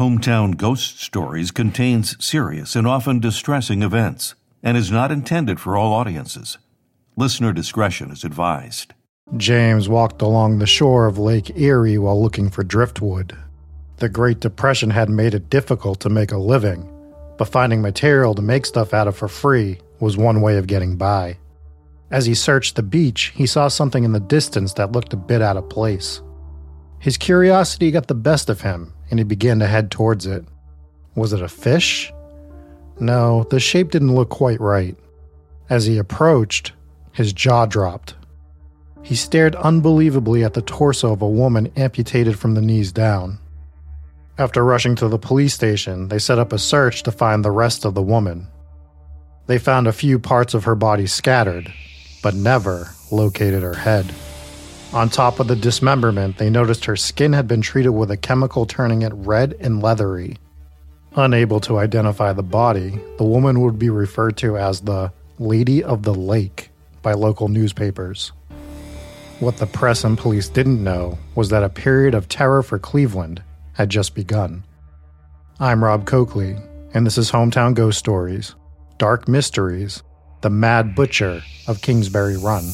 Hometown Ghost Stories contains serious and often distressing events and is not intended for all audiences. Listener discretion is advised. James walked along the shore of Lake Erie while looking for driftwood. The Great Depression had made it difficult to make a living, but finding material to make stuff out of for free was one way of getting by. As he searched the beach, he saw something in the distance that looked a bit out of place. His curiosity got the best of him, and he began to head towards it. Was it a fish? No, the shape didn't look quite right. As he approached, his jaw dropped. He stared unbelievably at the torso of a woman amputated from the knees down. After rushing to the police station, they set up a search to find the rest of the woman. They found a few parts of her body scattered, but never located her head. On top of the dismemberment, they noticed her skin had been treated with a chemical turning it red and leathery. Unable to identify the body, the woman would be referred to as the Lady of the Lake by local newspapers. What the press and police didn't know was that a period of terror for Cleveland had just begun. I'm Rob Coakley, and this is Hometown Ghost Stories Dark Mysteries The Mad Butcher of Kingsbury Run.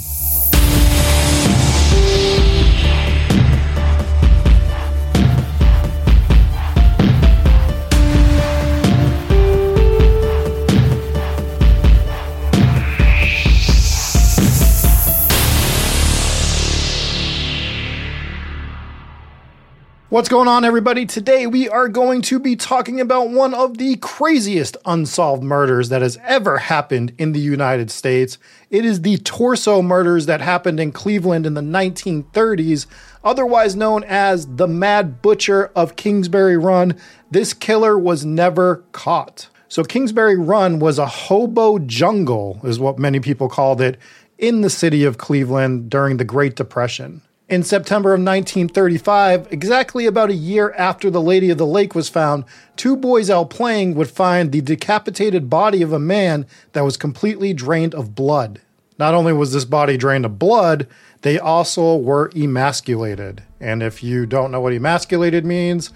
What's going on, everybody? Today we are going to be talking about one of the craziest unsolved murders that has ever happened in the United States. It is the torso murders that happened in Cleveland in the 1930s, otherwise known as the Mad Butcher of Kingsbury Run. This killer was never caught. So, Kingsbury Run was a hobo jungle, is what many people called it, in the city of Cleveland during the Great Depression. In September of 1935, exactly about a year after the Lady of the Lake was found, two boys out playing would find the decapitated body of a man that was completely drained of blood. Not only was this body drained of blood, they also were emasculated. And if you don't know what emasculated means,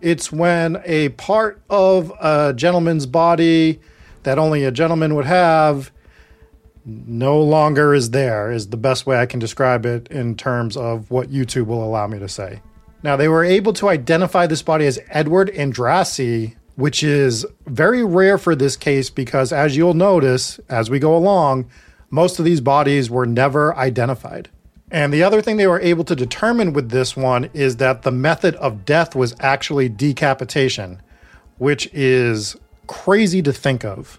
it's when a part of a gentleman's body that only a gentleman would have no longer is there, is the best way I can describe it in terms of what YouTube will allow me to say. Now, they were able to identify this body as Edward Andrassy, which is very rare for this case because, as you'll notice as we go along, most of these bodies were never identified. And the other thing they were able to determine with this one is that the method of death was actually decapitation, which is crazy to think of.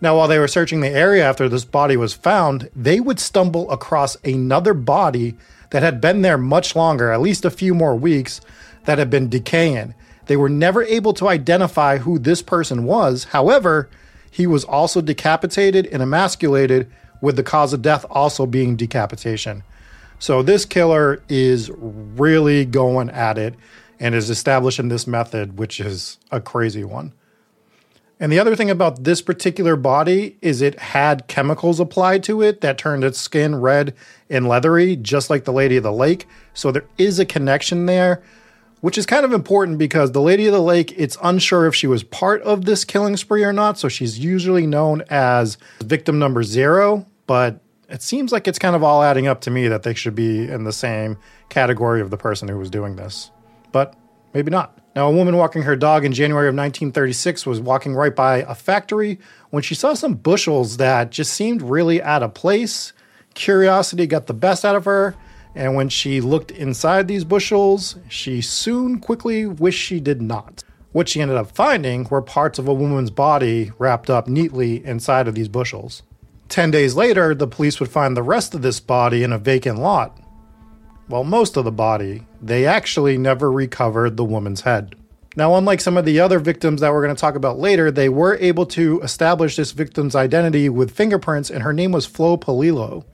Now, while they were searching the area after this body was found, they would stumble across another body that had been there much longer, at least a few more weeks, that had been decaying. They were never able to identify who this person was. However, he was also decapitated and emasculated, with the cause of death also being decapitation. So, this killer is really going at it and is establishing this method, which is a crazy one. And the other thing about this particular body is it had chemicals applied to it that turned its skin red and leathery, just like the Lady of the Lake. So there is a connection there, which is kind of important because the Lady of the Lake, it's unsure if she was part of this killing spree or not. So she's usually known as victim number zero, but it seems like it's kind of all adding up to me that they should be in the same category of the person who was doing this. But maybe not. Now, a woman walking her dog in January of 1936 was walking right by a factory when she saw some bushels that just seemed really out of place. Curiosity got the best out of her, and when she looked inside these bushels, she soon quickly wished she did not. What she ended up finding were parts of a woman's body wrapped up neatly inside of these bushels. Ten days later, the police would find the rest of this body in a vacant lot well, most of the body, they actually never recovered the woman's head. Now, unlike some of the other victims that we're going to talk about later, they were able to establish this victim's identity with fingerprints, and her name was Flo Polillo.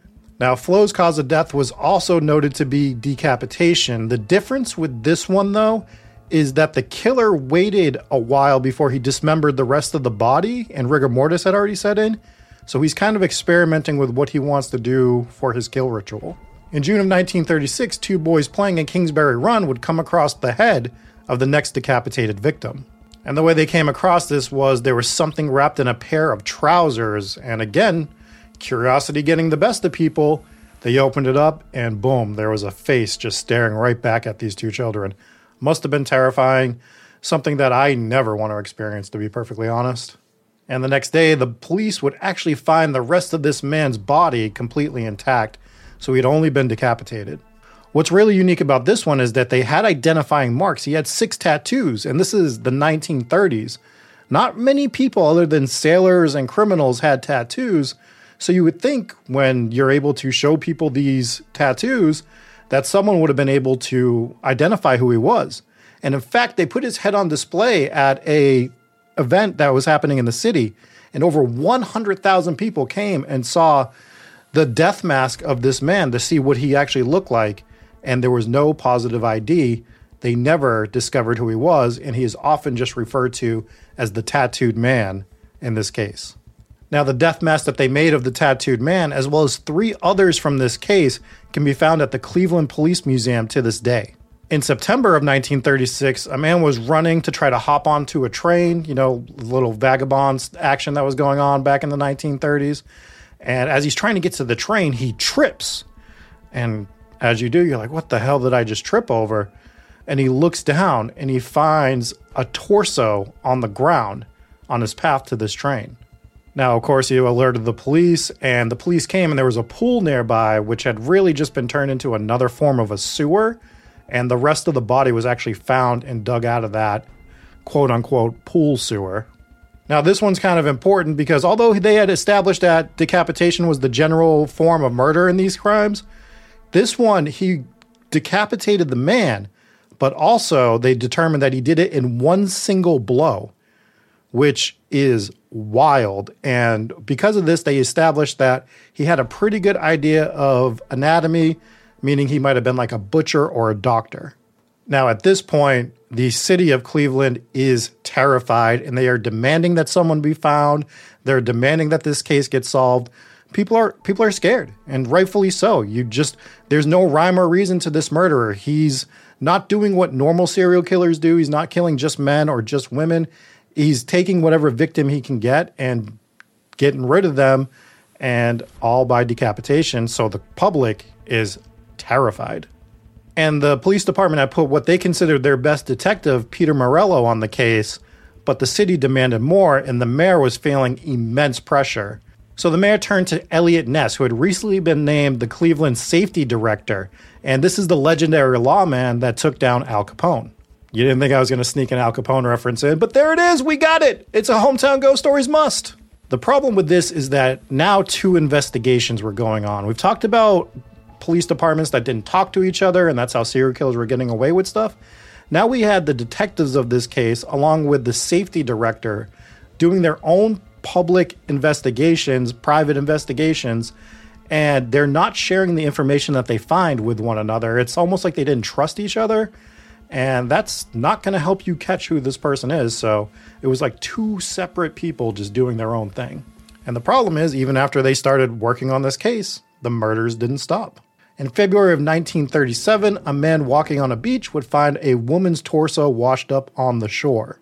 Now, Flo's cause of death was also noted to be decapitation. The difference with this one, though, is that the killer waited a while before he dismembered the rest of the body, and rigor mortis had already set in. So he's kind of experimenting with what he wants to do for his kill ritual. In June of 1936, two boys playing in Kingsbury Run would come across the head of the next decapitated victim. And the way they came across this was there was something wrapped in a pair of trousers. And again, curiosity getting the best of people, they opened it up and boom, there was a face just staring right back at these two children. Must have been terrifying, something that I never want to experience, to be perfectly honest. And the next day, the police would actually find the rest of this man's body completely intact, so he'd only been decapitated. What's really unique about this one is that they had identifying marks. He had six tattoos, and this is the 1930s. Not many people, other than sailors and criminals, had tattoos. So you would think when you're able to show people these tattoos that someone would have been able to identify who he was. And in fact, they put his head on display at a event that was happening in the city, and over 100,000 people came and saw the death mask of this man to see what he actually looked like and there was no positive ID. They never discovered who he was, and he is often just referred to as the tattooed man in this case. Now, the death mask that they made of the tattooed man, as well as three others from this case, can be found at the Cleveland Police Museum to this day. In September of 1936, a man was running to try to hop onto a train, you know, little vagabond action that was going on back in the 1930s. And as he's trying to get to the train, he trips and as you do, you're like, what the hell did I just trip over? And he looks down and he finds a torso on the ground on his path to this train. Now, of course, he alerted the police, and the police came, and there was a pool nearby, which had really just been turned into another form of a sewer. And the rest of the body was actually found and dug out of that quote unquote pool sewer. Now, this one's kind of important because although they had established that decapitation was the general form of murder in these crimes, this one, he decapitated the man, but also they determined that he did it in one single blow, which is wild. And because of this, they established that he had a pretty good idea of anatomy, meaning he might have been like a butcher or a doctor. Now, at this point, the city of Cleveland is terrified and they are demanding that someone be found. They're demanding that this case get solved. People are people are scared and rightfully so. You just there's no rhyme or reason to this murderer. He's not doing what normal serial killers do. He's not killing just men or just women. He's taking whatever victim he can get and getting rid of them and all by decapitation. So the public is terrified and the police department had put what they considered their best detective Peter Merylo on the case but the city demanded more and the mayor was feeling immense pressure so the mayor turned to Eliot Ness, who had recently been named the Cleveland safety director. And this is the legendary lawman that took down Al Capone. You didn't think I was going to sneak an Al Capone reference in, but there it is. We got it. It's a hometown ghost stories must. The problem with this is that now two investigations were going on. We've talked about police departments that didn't talk to each other, and that's how serial killers were getting away with stuff. Now we had the detectives of this case, along with the safety director, doing their own public investigations, private investigations, and they're not sharing the information that they find with one another. It's almost like they didn't trust each other. And that's not going to help you catch who this person is. So it was like two separate people just doing their own thing. And the problem is, even after they started working on this case, the murders didn't stop. In February of 1937, a man walking on a beach would find a woman's torso washed up on the shore.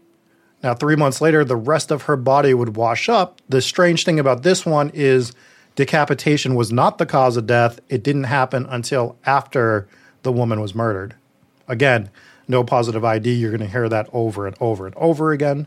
Now, three months later, the rest of her body would wash up. The strange thing about this one is decapitation was not the cause of death. It didn't happen until after the woman was murdered. Again, no positive ID. You're going to hear that over and over and over again.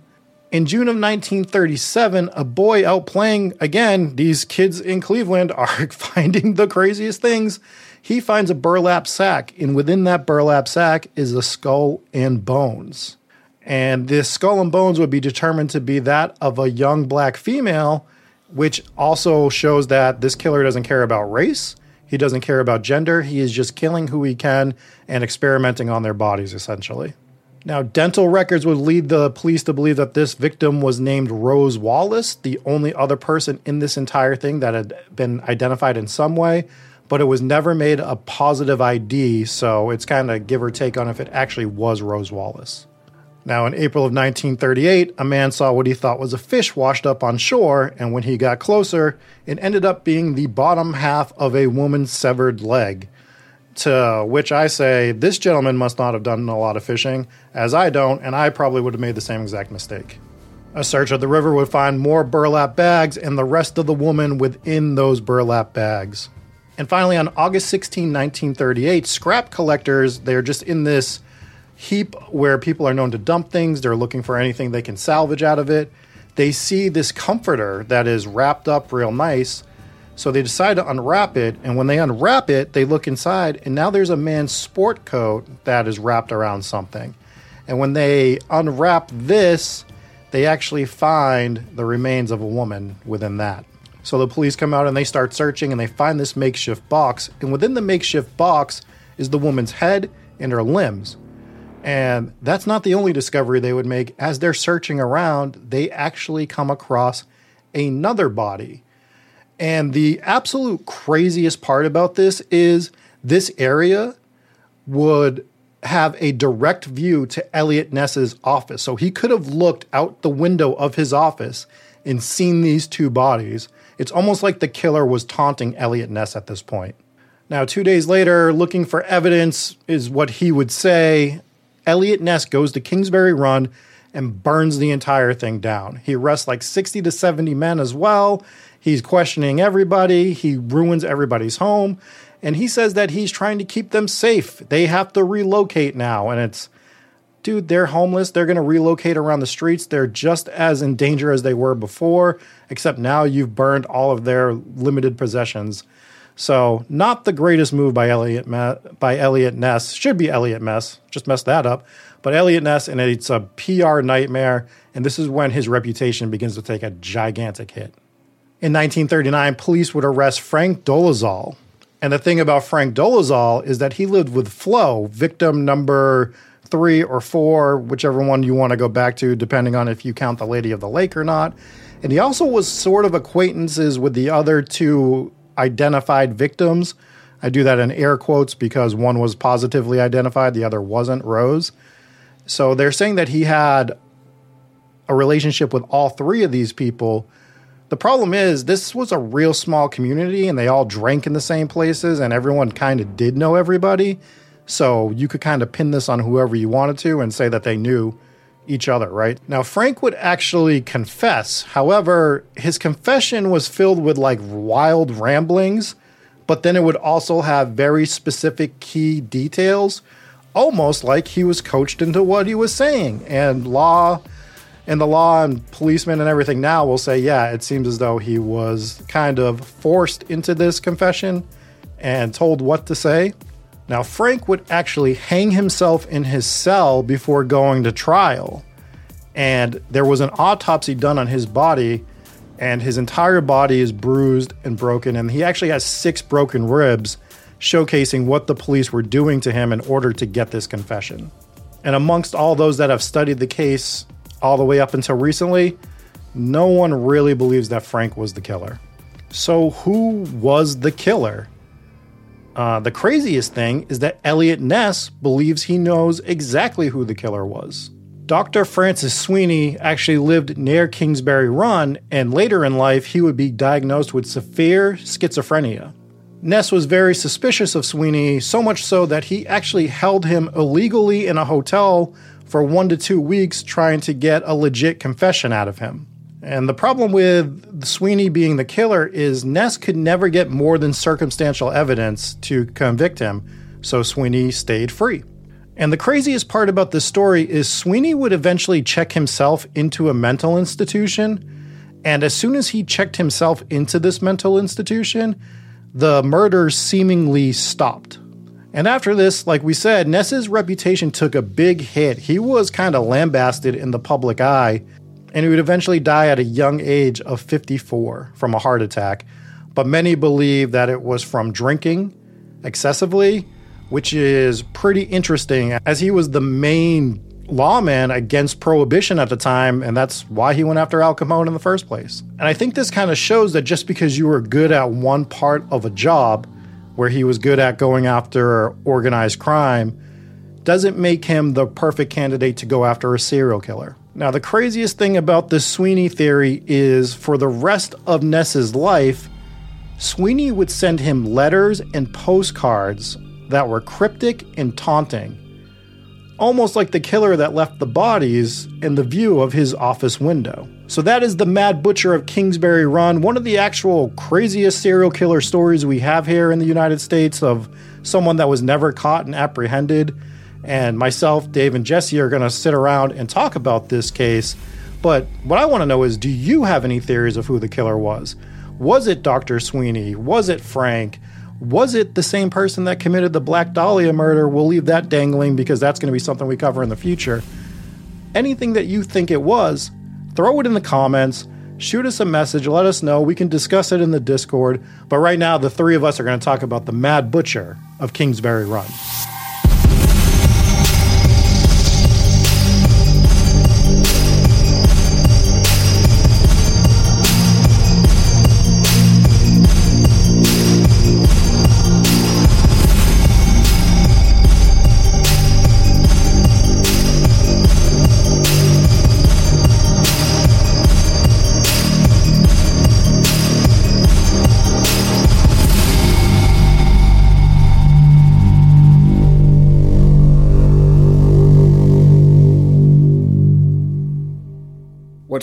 In June of 1937, a boy out playing again, these kids in Cleveland are finding the craziest things. He finds a burlap sack, and within that burlap sack is a skull and bones. And this skull and bones would be determined to be that of a young black female, which also shows that this killer doesn't care about race. He doesn't care about gender. He is just killing who he can and experimenting on their bodies, essentially. Now, dental records would lead the police to believe that this victim was named Rose Wallace, the only other person in this entire thing that had been identified in some way, but it was never made a positive ID, so it's kind of give or take on if it actually was Rose Wallace. Now, in April of 1938, a man saw what he thought was a fish washed up on shore, and when he got closer, it ended up being the bottom half of a woman's severed leg. To which I say, this gentleman must not have done a lot of fishing, as I don't, and I probably would have made the same exact mistake. A search of the river would find more burlap bags and the rest of the woman within those burlap bags. And finally, on August 16, 1938, scrap collectors, they're just in this heap where people are known to dump things. They're looking for anything they can salvage out of it. They see this comforter that is wrapped up real nice. So they decide to unwrap it. And when they unwrap it, they look inside, and now there's a man's sport coat that is wrapped around something. And when they unwrap this, they actually find the remains of a woman within that. So the police come out and they start searching and they find this makeshift box. And within the makeshift box is the woman's head and her limbs. And that's not the only discovery they would make. As they're searching around, they actually come across another body. And the absolute craziest part about this is this area would have a direct view to Eliot Ness's office. So he could have looked out the window of his office and seen these two bodies it's almost like the killer was taunting Eliot Ness at this point. Now, two days later, looking for evidence is what he would say. Eliot Ness goes to Kingsbury Run and burns the entire thing down. He arrests like 60 to 70 men as well. He's questioning everybody. He ruins everybody's home. And he says that he's trying to keep them safe. They have to relocate now. And it's dude, they're homeless. They're going to relocate around the streets. They're just as in danger as they were before, except now you've burned all of their limited possessions. So, not the greatest move by Eliot by Eliot Ness. Should be Elliot Ness. Just messed that up. But Elliot Ness, and it's a PR nightmare. And this is when his reputation begins to take a gigantic hit. In 1939, police would arrest Frank Dolezal. And the thing about Frank Dolezal is that he lived with Flo, victim number three or four, whichever one you want to go back to, depending on if you count the Lady of the Lake or not. And he also was sort of acquaintances with the other two identified victims. I do that in air quotes because one was positively identified, the other wasn't, Rose. So they're saying that he had a relationship with all three of these people. The problem is, this was a real small community and they all drank in the same places and everyone kind of did know everybody. So you could kind of pin this on whoever you wanted to and say that they knew each other, right? Now, Frank would actually confess. However, his confession was filled with like wild ramblings, but then it would also have very specific key details, almost like he was coached into what he was saying. And law and the law and policemen and everything now will say, yeah, it seems as though he was kind of forced into this confession and told what to say. Now, Frank would actually hang himself in his cell before going to trial. And there was an autopsy done on his body, and his entire body is bruised and broken. And he actually has six broken ribs, showcasing what the police were doing to him in order to get this confession. And amongst all those that have studied the case all the way up until recently, no one really believes that Frank was the killer. So, who was the killer? Uh, the craziest thing is that Eliot Ness believes he knows exactly who the killer was. Dr. Francis Sweeney actually lived near Kingsbury Run, and later in life, he would be diagnosed with severe schizophrenia. Ness was very suspicious of Sweeney, so much so that he actually held him illegally in a hotel for one to two weeks trying to get a legit confession out of him. And the problem with Sweeney being the killer is Ness could never get more than circumstantial evidence to convict him, so Sweeney stayed free. And the craziest part about this story is Sweeney would eventually check himself into a mental institution. And as soon as he checked himself into this mental institution, the murders seemingly stopped. And after this, like we said, Ness's reputation took a big hit. He was kind of lambasted in the public eye and he would eventually die at a young age of 54 from a heart attack. But many believe that it was from drinking excessively, which is pretty interesting as he was the main lawman against prohibition at the time, and that's why he went after Al Capone in the first place. And I think this kind of shows that just because you were good at one part of a job, where he was good at going after organized crime, doesn't make him the perfect candidate to go after a serial killer. Now, the craziest thing about this Sweeney theory is for the rest of Ness's life, Sweeney would send him letters and postcards that were cryptic and taunting, almost like the killer that left the bodies in the view of his office window. So, that is the Mad Butcher of Kingsbury Run, one of the actual craziest serial killer stories we have here in the United States of someone that was never caught and apprehended. And myself, Dave, and Jesse are going to sit around and talk about this case. But what I want to know is do you have any theories of who the killer was? Was it Dr. Sweeney? Was it Frank? Was it the same person that committed the Black Dahlia murder? We'll leave that dangling because that's going to be something we cover in the future. Anything that you think it was, throw it in the comments, shoot us a message, let us know. We can discuss it in the Discord. But right now, the three of us are going to talk about the Mad Butcher of Kingsbury Run.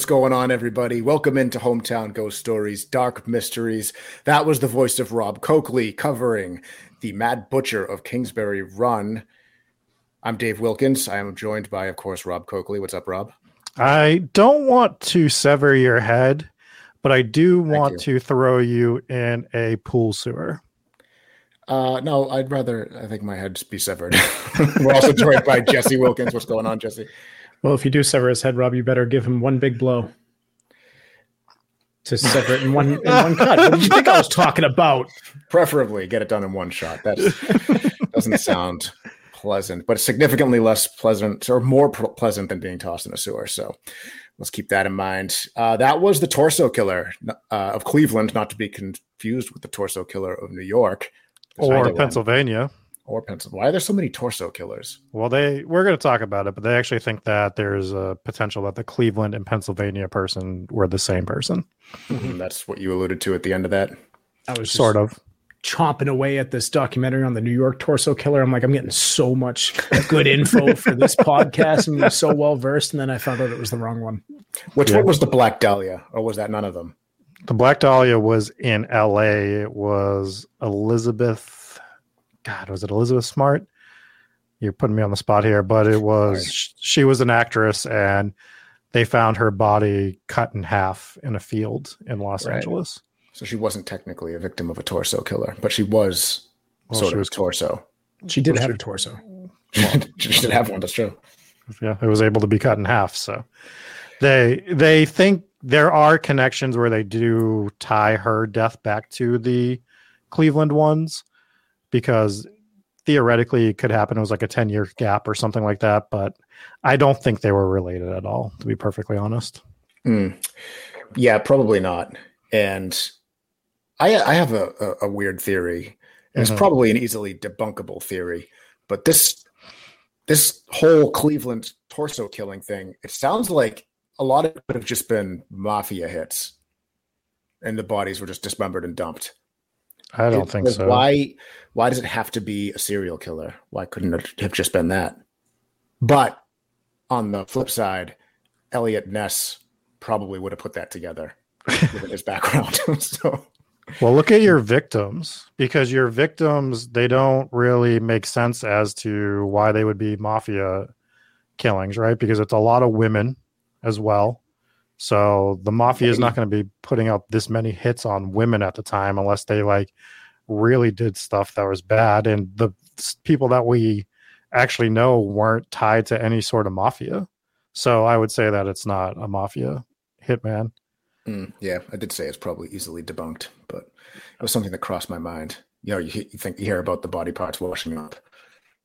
What's going on, everybody? Welcome into Hometown Ghost Stories, Dark Mysteries. That was the voice of Rob Coakley covering the Mad Butcher of Kingsbury Run. I'm Dave Wilkins. I am joined by, of course, Rob Coakley. What's up, Rob? I don't want to sever your head, but I do want to throw you in a pool sewer. Uh, no, I'd rather, I think my head be severed. We're also joined by Jesse Wilkins. What's going on, Jesse? Well, if you do sever his head, Rob, you better give him one big blow to sever it in one in one cut. What did you think I was talking about? Preferably get it done in one shot. That doesn't sound pleasant, but significantly less pleasant or more pleasant than being tossed in a sewer. So let's keep that in mind. Uh, that was the torso killer uh, of Cleveland, not to be confused with the torso killer of New York or Pennsylvania. One or Pennsylvania. Why are there so many torso killers? Well, they we're going to talk about it, but they actually think that there's a potential that the Cleveland and Pennsylvania person were the same person. Mm-hmm. That's what you alluded to at the end of that. I was sort of chomping away at this documentary on the New York torso killer. I'm like, I'm getting so much good info for this podcast. And I'm so well versed, and then I found out it was the wrong one. Which yeah. one was the Black Dahlia, or was that none of them? The Black Dahlia was in L.A. It was Elizabeth God, was it Elizabeth Smart? You're putting me on the spot here, but it was right. she was an actress and they found her body cut in half in a field in Los right. Angeles. So she wasn't technically a victim of a torso killer, but she was well, sort she of was, torso. She did well, have she, a torso. she did have one. That's true. Yeah, it was able to be cut in half. So they they think there are connections where they do tie her death back to the Cleveland ones, because theoretically it could happen. It was like a 10 year gap or something like that, but I don't think they were related at all, to be perfectly honest. Mm. Yeah, probably not. And I, I have a, a, a weird theory. And mm-hmm. It's probably an easily debunkable theory, but this this whole Cleveland torso killing thing, it sounds like a lot of it would have just been mafia hits, and the bodies were just dismembered and dumped. I don't think so. Why why does it have to be a serial killer? Why couldn't it have just been that? But on the flip side, Eliot Ness probably would have put that together given his background. so well, look at your victims because your victims they don't really make sense as to why they would be mafia killings, right? Because it's a lot of women as well. So the mafia is not going to be putting out this many hits on women at the time unless they like really did stuff that was bad. And the people that we actually know weren't tied to any sort of mafia. So I would say that it's not a mafia hitman. Mm, yeah, I did say it's probably easily debunked, but it was something that crossed my mind. You know, you, you think you hear about the body parts washing up.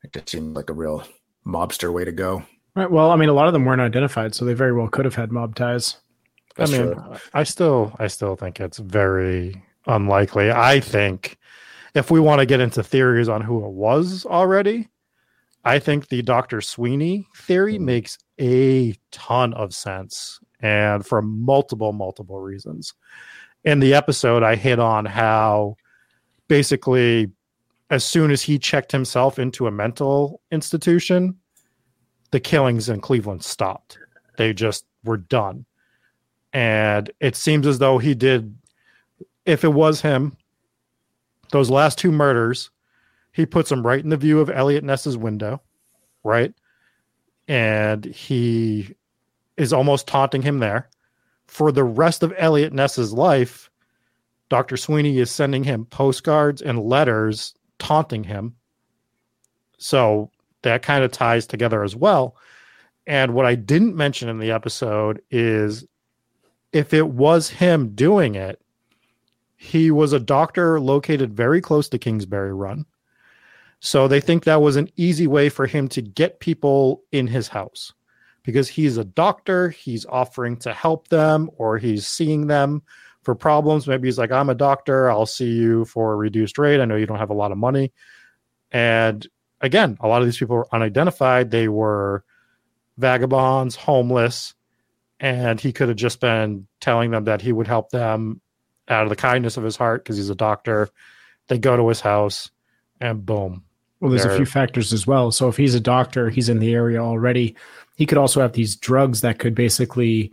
It just seemed like a real mobster way to go. Right. Well, I mean, a lot of them weren't identified, so they very well could have had mob ties. That's I mean, true. I still, I still think it's very unlikely. I think if we want to get into theories on who it was already, I think the Dr. Sweeney theory mm. makes a ton of sense and for multiple, multiple reasons. In the episode, I hit on how basically as soon as he checked himself into a mental institution, the killings in Cleveland stopped. They just were done. And it seems as though he did, if it was him, those last two murders, he puts them right in the view of Eliot Ness's window, right? And he is almost taunting him there. For the rest of Eliot Ness's life, Dr. Sweeney is sending him postcards and letters taunting him. So that kind of ties together as well. And what I didn't mention in the episode is if it was him doing it, he was a doctor located very close to Kingsbury Run. So they think that was an easy way for him to get people in his house because he's a doctor, he's offering to help them or he's seeing them for problems. Maybe he's like, I'm a doctor, I'll see you for a reduced rate. I know you don't have a lot of money. And again, a lot of these people were unidentified. They were vagabonds, homeless, and he could have just been telling them that he would help them out of the kindness of his heart because he's a doctor. They go to his house, and boom. Well, there's a few factors as well. So if he's a doctor, he's in the area already. He could also have these drugs that could basically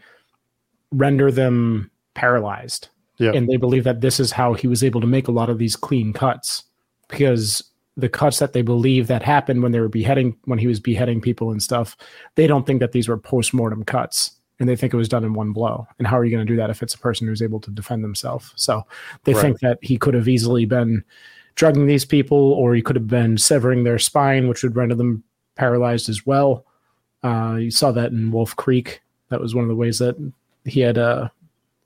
render them paralyzed. Yeah. And they believe that this is how he was able to make a lot of these clean cuts because the cuts that they believe that happened when they were beheading when he was beheading people and stuff, they don't think that these were post-mortem cuts and they think it was done in one blow. And how are you going to do that if it's a person who's able to defend themselves? So they Right. think that he could have easily been drugging these people or he could have been severing their spine, which would render them paralyzed as well. Uh, you saw that in Wolf Creek. That was one of the ways that he had uh,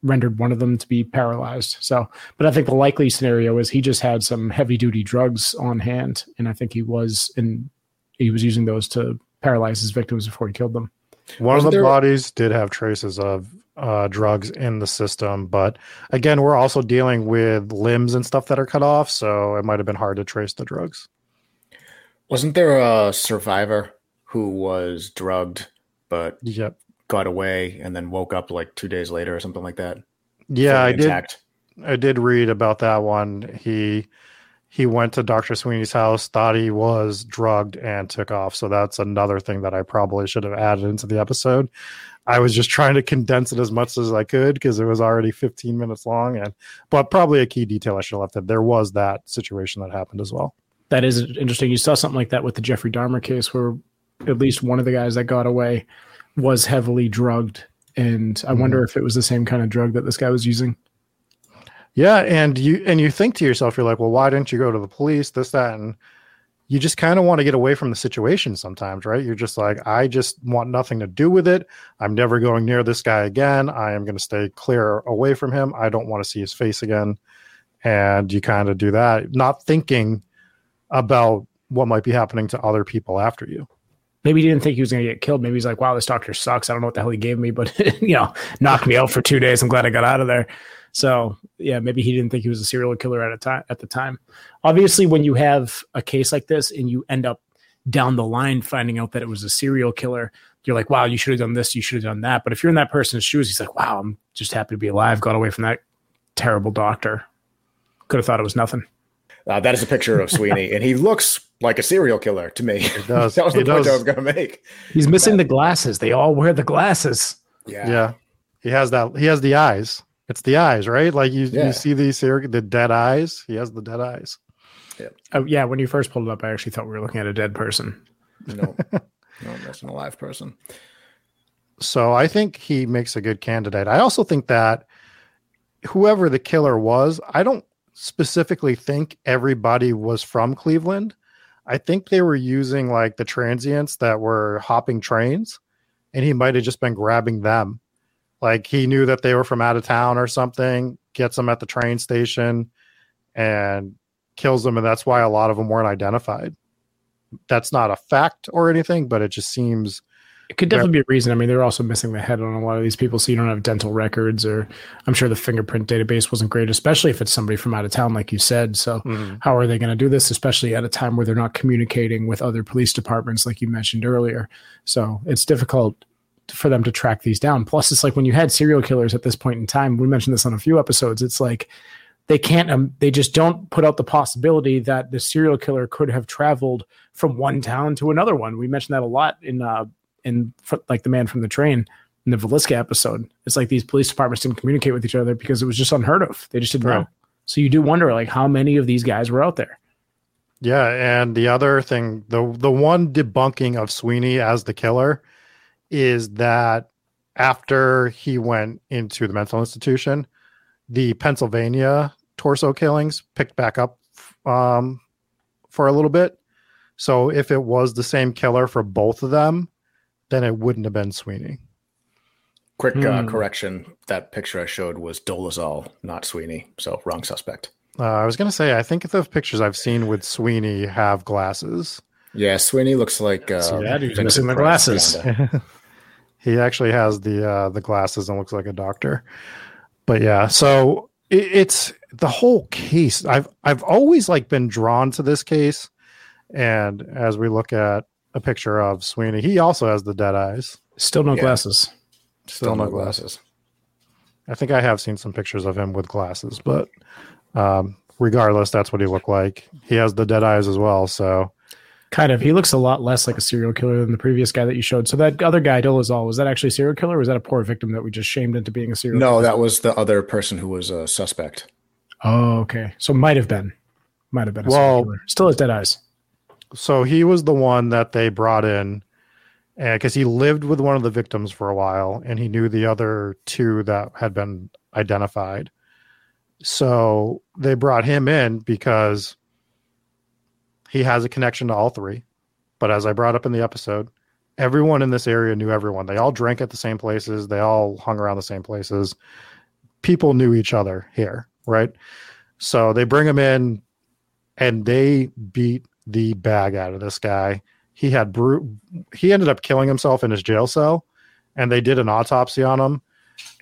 rendered one of them to be paralyzed. So, but I think the likely scenario is he just had some heavy duty drugs on hand, and I think he was in he was using those to paralyze his victims before he killed them. One Wasn't of the there- bodies did have traces of uh, drugs in the system, but again, we're also dealing with limbs and stuff that are cut off, so it might have been hard to trace the drugs. Wasn't there a survivor who was drugged but Yep. Got away and then woke up like two days later or something like that? Yeah, I Fully did. I did read about that one. He he went to Dr. Sweeney's house, thought he was drugged, and took off. So that's another thing that I probably should have added into the episode. I was just trying to condense it as much as I could because it was already 15 minutes long, and but probably a key detail I should have left it. There was that situation that happened as well. That is interesting. You saw something like that with the Jeffrey Dahmer case, where at least one of the guys that got away was heavily drugged, and I wonder hmm. if it was the same kind of drug that this guy was using. Yeah, and you and you think to yourself, you're like, well, why didn't you go to the police? This, that, and you just kind of want to get away from the situation sometimes, right? You're just like, I just want nothing to do with it. I'm never going near this guy again. I am going to stay clear away from him. I don't want to see his face again. And you kind of do that, not thinking about what might be happening to other people after you. Maybe he didn't think he was going to get killed. Maybe he's like, "Wow, this doctor sucks. I don't know what the hell he gave me, but you know, knocked me out for two days. I'm glad I got out of there." So yeah, maybe he didn't think he was a serial killer at a time. At the time, obviously, when you have a case like this and you end up down the line finding out that it was a serial killer, you're like, "Wow, you should have done this. You should have done that." But if you're in that person's shoes, he's like, "Wow, I'm just happy to be alive. Got away from that terrible doctor. Could have thought it was nothing." Uh, that is a picture of Sweeney, and he looks like a serial killer to me. It does. that was the He point does. I was going to make. He's missing the glasses. They all wear the glasses. Yeah. Yeah. He has that. He has the eyes. It's the eyes, right? Like you, Yeah. you see these here, the dead eyes. He has the dead eyes. Oh yeah, when you first pulled it up, I actually thought we were looking at a dead person. No, no, that's an alive person. So I think he makes a good candidate. I also think that whoever the killer was, I don't specifically think everybody was from Cleveland. I think they were using like the transients that were hopping trains, and he might have just been grabbing them. Like he knew that they were from out of town or something, gets them at the train station and kills them. And that's why a lot of them weren't identified. That's not a fact or anything, but it just seems It could definitely be a reason. I mean, they're also missing the head on a lot of these people, so you don't have dental records, or I'm sure the fingerprint database wasn't great, especially if it's somebody from out of town, like you said. So, how are they going to do this, especially at a time where they're not communicating with other police departments, like you mentioned earlier? So, it's difficult for them to track these down. Plus, it's like when you had serial killers at this point in time, we mentioned this on a few episodes, it's like they can't um, they just don't put out the possibility that the serial killer could have traveled from one town to another one. We mentioned that a lot in uh in like the man from the train in the Villisca episode. It's like these police departments didn't communicate with each other because it was just unheard of. They just didn't Right. know. So you do wonder like how many of these guys were out there. Yeah, and the other thing, the the one debunking of Sweeney as the killer is that after he went into the mental institution, the Pennsylvania torso killings picked back up um, for a little bit. So if it was the same killer for both of them, then it wouldn't have been Sweeney. Quick uh, Hmm. correction: that picture I showed was Dolezal, not Sweeney. So wrong suspect. Uh, I was gonna say, I think the pictures I've seen with Sweeney have glasses. Yeah, Sweeney looks like uh, See that? He's Vincent missing the glasses. he actually has the uh, the glasses and looks like a doctor. But yeah, so it, it's the whole case. I've I've always like been drawn to this case, and as we look at a picture of Sweeney, he also has the dead eyes. Still no Yeah. glasses. Still no glasses. I think I have seen some pictures of him with glasses, but um, regardless, that's what he looked like. He has the dead eyes as well. So Kind of. He looks a lot less like a serial killer than the previous guy that you showed. So that other guy, Dolezal, was that actually a serial killer or was that a poor victim that we just shamed into being a serial No, killer? that was the other person who was a suspect. Oh, okay. So might have been. Might have been a Well- serial killer. Still has dead eyes. So he was the one that they brought in because he lived with one of the victims for a while and he knew the other two that had been identified. So they brought him in because he has a connection to all three. But as i brought up in the episode everyone in this area knew everyone. They all drank at the same places. They all hung around the same places. People knew each other here right? So they bring him in and they beat the bag out of this guy. He had bru- he ended up killing himself in his jail cell, and they did an autopsy on him,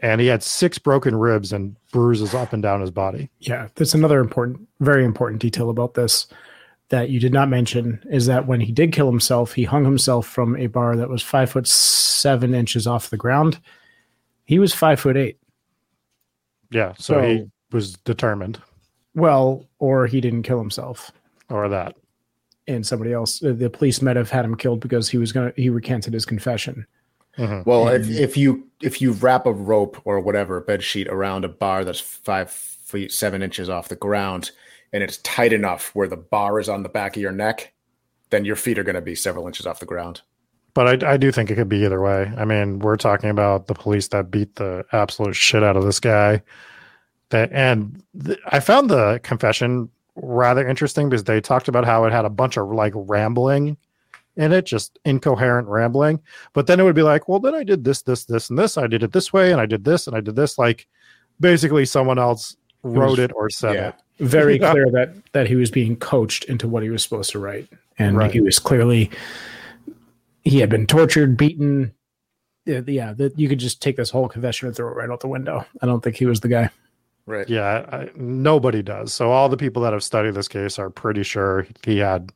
and he had six broken ribs and bruises up and down his body. Yeah, that's another important, very important detail about this that you did not mention is that when he did kill himself, he hung himself from a bar that was five foot seven inches off the ground. He was five foot eight. Yeah, so, So- he was determined, Well, or he didn't kill himself, or that. And somebody else. uh, The police might have had him killed because he was gonna. He recanted his confession. Mhm. Well, if, if you if you wrap a rope or whatever a bed sheet around a bar that's five feet seven inches off the ground, and it's tight enough where the bar is on the back of your neck, then your feet are going to be several inches off the ground. But I, I do think it could be either way. I mean, we're talking about the police that beat the absolute shit out of this guy. That and th- I found the confession rather interesting because they talked about how it had a bunch of like rambling in it, just incoherent rambling. But then it would be like, well, then I did this, this, this, and this. I did it this way, and I did this, and I did this. Like basically, someone else wrote it or said Yeah. it. Very clear that that he was being coached into what he was supposed to write, and Right. he was clearly he had been tortured, beaten. Yeah, yeah that you could just take this whole confession and throw it right out the window. I don't think he was the guy. Right. Yeah, I, nobody does. So all the people that have studied this case are pretty sure he had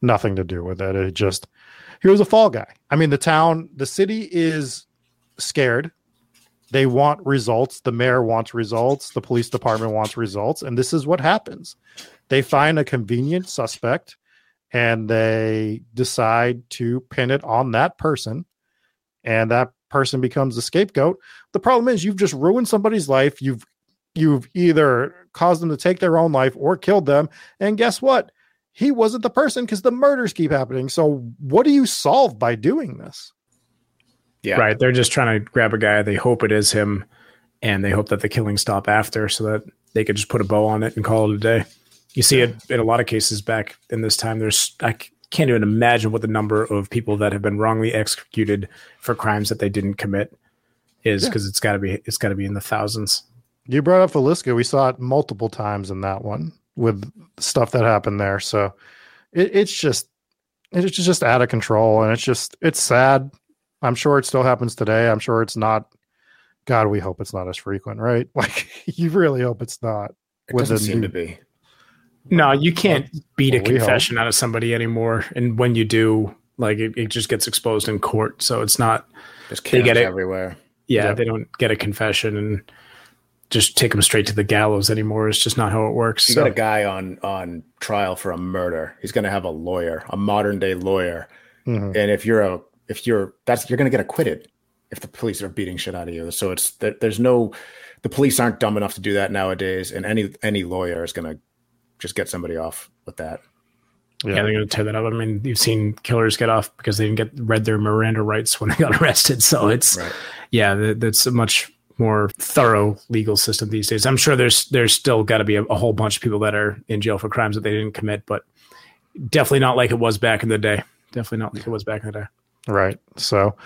nothing to do with it. It just he was a fall guy. I mean, the town, the city is scared. They want results. The mayor wants results. The police department wants results, and this is what happens. They find a convenient suspect and they decide to pin it on that person and that person becomes the scapegoat. The problem is you've just ruined somebody's life. You've you've either caused them to take their own life or killed them. And guess what? He wasn't the person because the murders keep happening. So what do you solve by doing this? Yeah. Right? They're just trying to grab a guy. They hope it is him, and they hope that the killings stop after, so that they could just put a bow on it and call it a day. You see it in a lot of cases back in this time. There's I can't even imagine what the number of people that have been wrongly executed for crimes that they didn't commit is Yeah. because it's got to be it's got to be in the thousands. You brought up Villisca. We saw it multiple times in that one with stuff that happened there. So it, it's just it's just out of control, and it's just it's sad. I'm sure it still happens today. I'm sure it's not. God, we hope it's not as frequent, right? Like you really hope it's not. It doesn't seem new- to be. No, you can't beat a Well, we confession out of somebody anymore, and when you do, like it, it just gets exposed in court. So it's not There's They get it. everywhere. yeah, Yeah. they don't get a confession and just take them straight to the gallows anymore. It's just not how it works. You so. got a guy on on trial for a murder. He's going to have a lawyer, a modern day lawyer. Mhm. And if you're a if you're that's you're going to get acquitted if the police are beating shit out of you. So it's there, there's no the police aren't dumb enough to do that nowadays, and any any lawyer is going to just get somebody off with that. Yeah, they're going to tear that up. I mean, you've seen killers get off because they didn't get read their Miranda rights when they got arrested. So it's Right. yeah, that, that's a much more thorough legal system these days. I'm sure there's there's still got to be a, a whole bunch of people that are in jail for crimes that they didn't commit, but definitely not like it was back in the day. Definitely not like it was back in the day. Right. So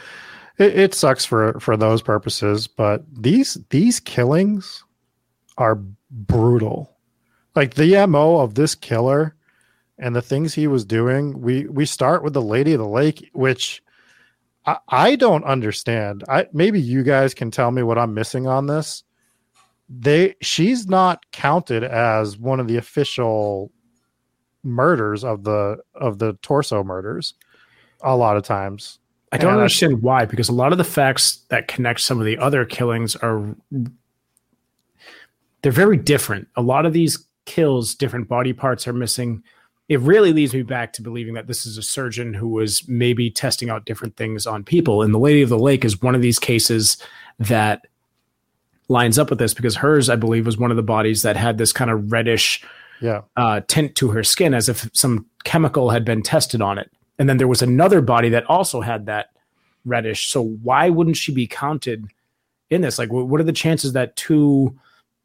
it, it sucks for for those purposes, but these these killings are brutal. Like the MO of this killer and the things he was doing, we we start with the Lady of the Lake, which I, I don't understand. I maybe you guys can tell me what I'm missing on this. They she's not counted as one of the official murders of the of the torso murders a lot of times. I don't And I- understand why, because a lot of the facts that connect some of the other killings are they're very different. A lot of these kills, different body parts are missing. It really leads me back to believing that this is a surgeon who was maybe testing out different things on people. And the Lady of the Lake is one of these cases that lines up with this because hers, I believe, was one of the bodies that had this kind of reddish Yeah. uh, tint to her skin as if some chemical had been tested on it. And then there was another body that also had that reddish. So why wouldn't she be counted in this? Like, what are the chances that two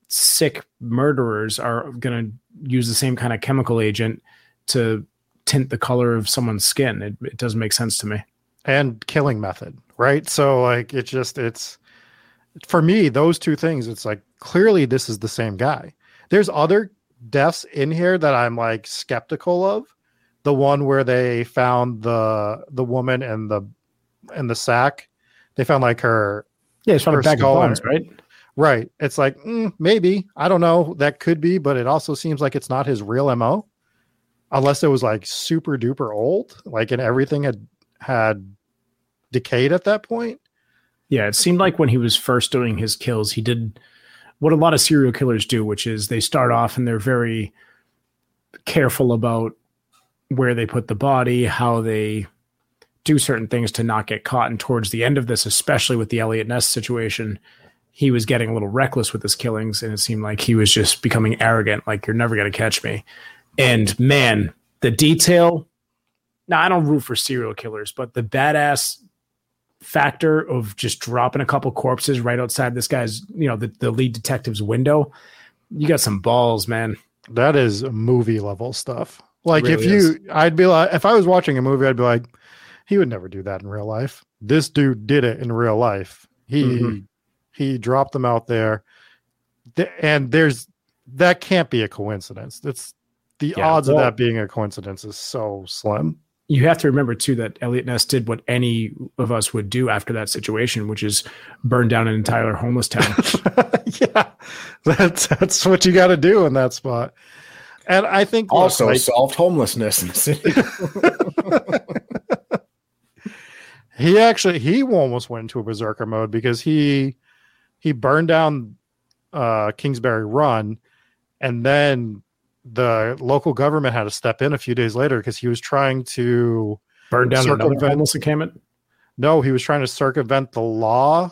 sick murderers are going to use the same kind of chemical agent to tint the color of someone's skin? It, it doesn't make sense to me. and killing method, right? So like it just it's for me those two things it's like clearly this is the same guy. There's other deaths in here that I'm like skeptical of. The one where they found the the woman and the and the sack. They found like her Yeah, it's from a bag of bones, right? right. It's like mm, maybe I don't know. That could be, but it also seems like it's not his real mo, unless it was like super duper old, like and everything had had decayed at that point. Yeah, it seemed like when he was first doing his kills, he did what a lot of serial killers do, which is they start off and they're very careful about where they put the body, how they do certain things to not get caught. And towards the end of this, especially with the Eliot Ness situation, he was getting a little reckless with his killings, and it seemed like he was just becoming arrogant, like you're never going to catch me. And man, the detail. Now I don't root for serial killers, but the badass factor of just dropping a couple corpses right outside this guy's, you know, the, the lead detective's window. You got some balls, man. That is movie level stuff. Like if you, is. I'd be like, if I was watching a movie, I'd be like, he would never do that in real life. This dude did it in real life. He Mhm. he dropped them out there, and there's that can't be a coincidence. That's the Yeah, odds well- of that being a coincidence is so slim. You have to remember too that Eliot Ness did what any of us would do after that situation, which is burn down an entire homeless town. yeah, that's that's what you got to do in that spot. And I think look, Also like, solved homelessness in the city. he actually he almost went into a berserker mode because he he burned down uh kingsbury run and then the local government had to step in a few days later because he was trying to burn down Circumvent- homeless encampment. no he was trying to circumvent the law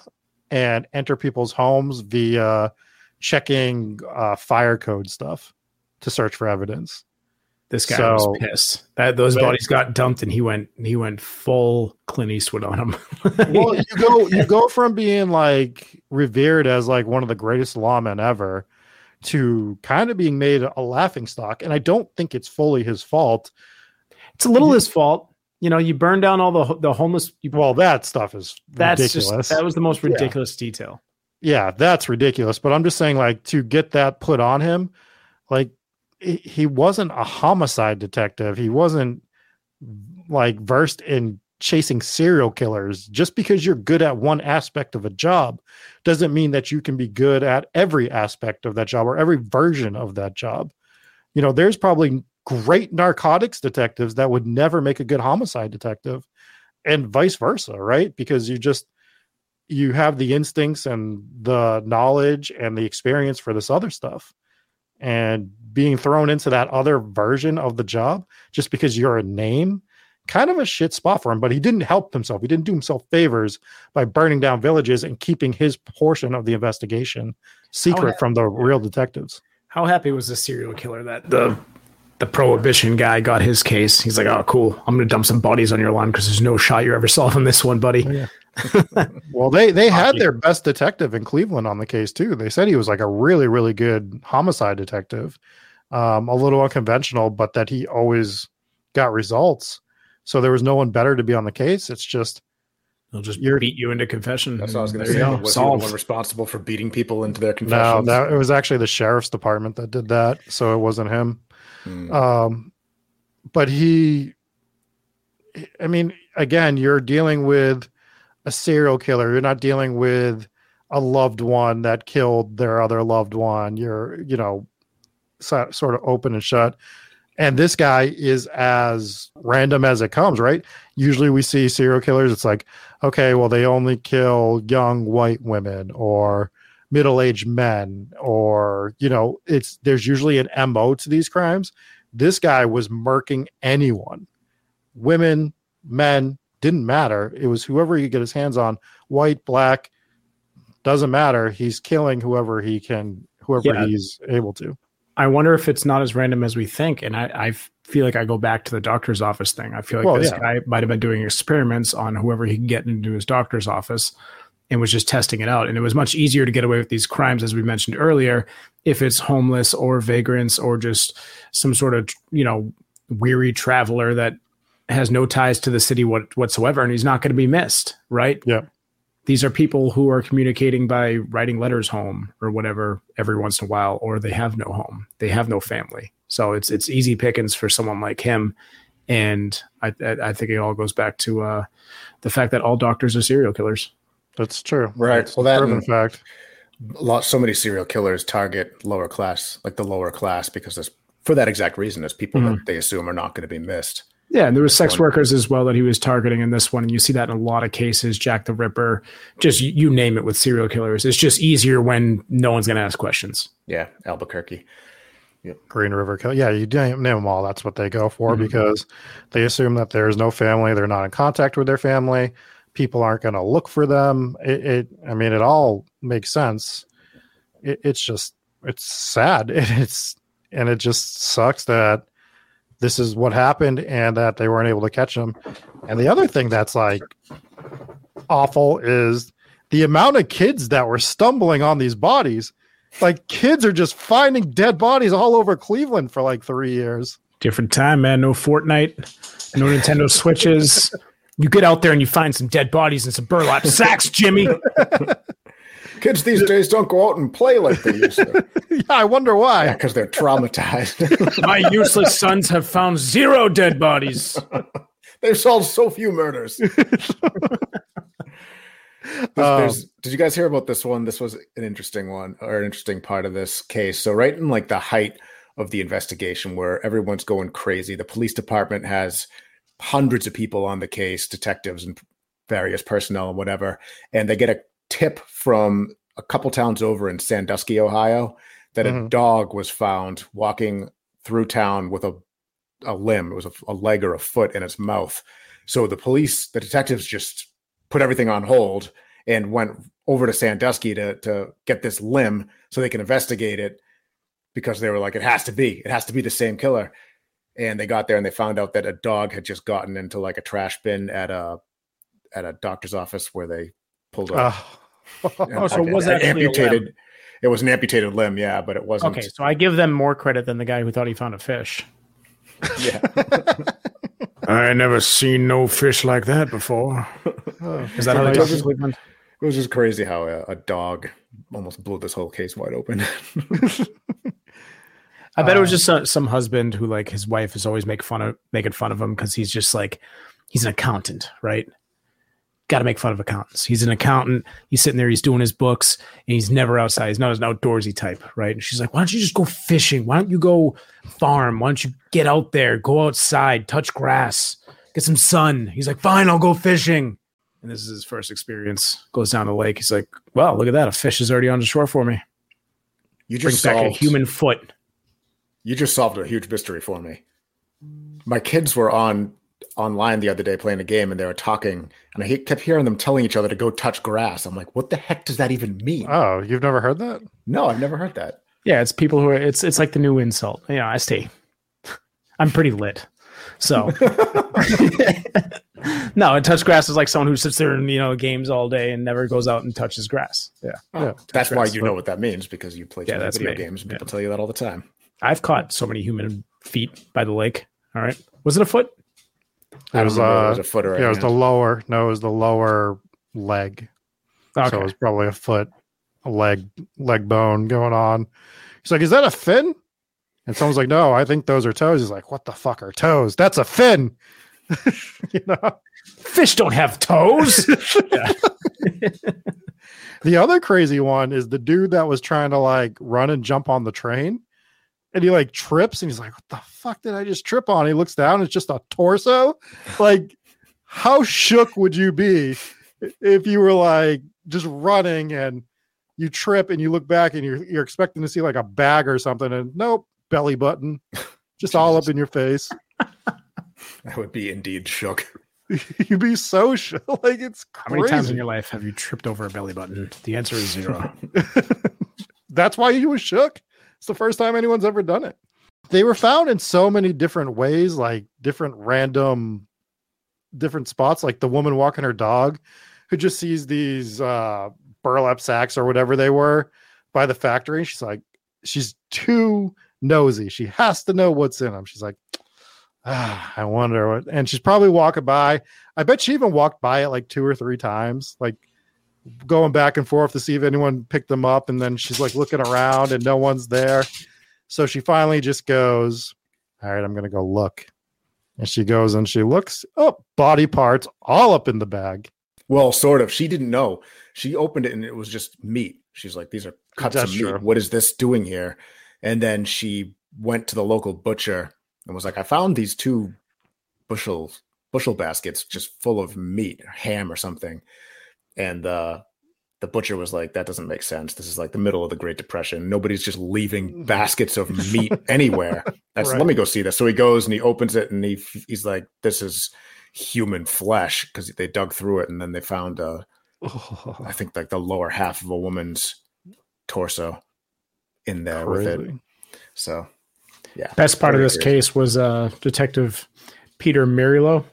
and enter people's homes via checking uh, fire code stuff to search for evidence This guy So- was pissed. That those But- bodies got dumped, and he went he went full Clint Eastwood on him. well you go you go from being like revered as like one of the greatest lawmen ever to kind of being made a laughing stock and i don't think it's fully his fault it's a little his fault. You know, you burn down all the the homeless. People. well that stuff is that's ridiculous just that was the most Yeah. ridiculous detail. yeah that's ridiculous but i'm just saying like to get that put on him like he wasn't a homicide detective he wasn't like versed in chasing serial killers just because you're good at one aspect of a job doesn't mean that you can be good at every aspect of that job or every version of that job you know there's probably great narcotics detectives that would never make a good homicide detective and vice versa right because you just you have the instincts and the knowledge and the experience for this other stuff. And being thrown into that other version of the job just because you're a name, kind of a shit spot for him. But he didn't help himself. He didn't do himself favors by burning down villages and keeping his portion of the investigation secret Oh, from the real detectives. How happy was the serial killer that the the prohibition guy got his case? He's like, "Oh, cool. I'm going to dump some bodies on your lawn because there's no shot you're ever solving this one, buddy." Well, they they had their best detective in Cleveland on the case too. They said he was like a really really good homicide detective, um, a little unconventional, but that he always got results. So there was no one better to be on the case. It's just They'll just You're- beat you into confession. That's what I was going to say. go. Was he the one responsible for beating people into their no, that it was actually the sheriff's department that did that, so it wasn't him. Hmm. Um, but he, I mean, again, you're dealing with a serial killer. You're not dealing with a loved one that killed their other loved one. You're, you know, so, sort of open and shut. And this guy is as random as it comes, right? Usually we see serial killers, it's like, okay, well, they only kill young white women or middle aged men, or, you know, it's there's usually an MO to these crimes. This guy was murking anyone, women, men, didn't matter. It was whoever he could get his hands on, white, black, doesn't matter. He's killing whoever he can, whoever Yeah. he's able to. I wonder if it's not as random as we think. And I, I feel like I go back to the doctor's office thing. I feel like Well, this yeah. guy might have been doing experiments on whoever he can get into his doctor's office and was just testing it out. And it was much easier to get away with these crimes, as we mentioned earlier, if it's homeless or vagrants or just some sort of, you know, weary traveler that has no ties to the city what, whatsoever and he's not going to be missed, right? Yeah. These are people who are communicating by writing letters home or whatever every once in a while, or they have no home, they have no family. So it's it's easy pickings for someone like him, and I I, I think it all goes back to uh, the fact that all doctors are serial killers. That's true. Right. It's Well, that proven and- fact. a lot so many serial killers target lower class like the lower class because there's for that exact reason there's people that they assume are not going to be missed Yeah, and there was sex workers as well that he was targeting in this one, and you see that in a lot of cases. Jack the Ripper, just you, you name it with serial killers. It's just easier when no one's going to ask questions. yeah albuquerque Green River Kill. Yeah, you name, name them all. That's what they go for Mm-hmm. because they assume that there's no family. They're not in contact with their family. People aren't going to look for them. It, it, I mean, it all makes sense. It, it's just, it's sad. It's, and it just sucks that this is what happened and that they weren't able to catch him. And the other thing that's like awful is the amount of kids that were stumbling on these bodies. Like kids are just finding dead bodies all over Cleveland for like three years. Different time, man. No Fortnite, no Nintendo Switches. You get out there and you find some dead bodies and some burlap sacks, Jimmy. kids these days don't go out and play like they used to. Yeah, I wonder why. because they're traumatized. My useless sons have found zero dead bodies. they've solved so few murders. There's- um, there's- did you guys hear about this one? This was an interesting one or an interesting part of this case. So right in like the height of the investigation where everyone's going crazy the police department has hundreds of people on the case detectives and various personnel and whatever and they get a tip from a couple towns over in sandusky ohio that a Mhm. dog was found walking through town with a, a limb. It was a, a leg or a foot in its mouth. So the police the detectives just put everything on hold and went over to sandusky to, to get this limb so they can investigate it because they were like it has to be. It has to be the same killer. And they got there and they found out that a dog had just gotten into like a trash bin at a at a doctor's office where they pulled a, Uh, Oh, so an it was actually a amputated it was an amputated limb yeah but it wasn't Okay, so I give them more credit than the guy who thought he found a fish. yeah I never seen no fish like that before. Is that how they It talk was in just- Cleveland? it was just crazy how a, a dog almost blew this whole case wide open I bet it was just some, some husband who like his wife is always make fun of making fun of him because he's just like he's an accountant, right? Got to make fun of accountants. He's an accountant. He's sitting there. He's doing his books, and he's never outside. He's not an outdoorsy type, right? And she's like, "Why don't you just go fishing? Why don't you go farm? Why don't you get out there, go outside, touch grass, get some sun?" He's like, "Fine, I'll go fishing." and this is his first experience. Goes down the lake. He's like, "Well, look at that! A fish is already on the shore for me." You just Brings back a human foot. You just solved a huge mystery for me. My kids were on online the other day playing a game, and they were talking, and I kept hearing them telling each other to go touch grass. I'm like, what the heck does that even mean? Oh, you've never heard that? no, I've never heard that. Yeah, it's people who are. It's it's like the new insult. You know, I stay. I'm pretty lit. So no, and touch grass is like someone who sits there in you know games all day and never goes out and touches grass. Yeah, oh, Yeah, That's why grass, you know what that means because you play Yeah, that's video me. games, and Yeah. people tell you that all the time. I've caught so many human feet by the lake. All right, was it a foot? I It was, don't remember if it uh, was a foot or Yeah, it was the lower. No, it was the lower leg. Okay, So it was probably a foot, a leg, leg bone going on. He's like, "Is that a fin?" And someone's like, "No, I think those are toes." He's like, "What the fuck are toes? That's a fin." you know. fish don't have toes. The other crazy one is the dude that was trying to like run and jump on the train, and he like trips, and he's like, "What the fuck did I just trip on?" He looks down, it's just a torso. Like, how shook would you be if you were like just running and you trip and you look back and you're you're expecting to see like a bag or something, and nope, belly button, just all up in your face. I would be indeed shook. You'd be so shook. Like it's How many times in your life have you tripped over a belly button? The answer is zero. That's why you were shook. It's the first time anyone's ever done it. They were found in so many different ways, like different random, different spots. Like the woman walking her dog, who just sees these uh, burlap sacks or whatever they were by the factory. She's like, she's too nosy. She has to know what's in them. She's like, ah, I wonder what. And she's probably walking by. I bet she even walked by it like two or three times, like going back and forth to see if anyone picked them up. And then she's like looking around and no one's there. So she finally just goes, All right, I'm going to go look. And she goes and she looks, oh, body parts all up in the bag. Well, sort of. She didn't know. She opened it and it was just meat. She's like, "These are cuts That's of meat. true. What is this doing here?" And then she went to the local butcher and was like, "I found these two bushel bushel baskets just full of meat, ham or something." And uh, the butcher was like, "That doesn't make sense. This is like the middle of the Great Depression. Nobody's just leaving baskets of meat anywhere." That's Right. let me go see this. So he goes and he opens it and he he's like, "This is." human flesh because they dug through it and then they found uh I think like the lower half of a woman's torso in there with it. So yeah. Best part of this crazy. case was uh, Detective Peter Merylo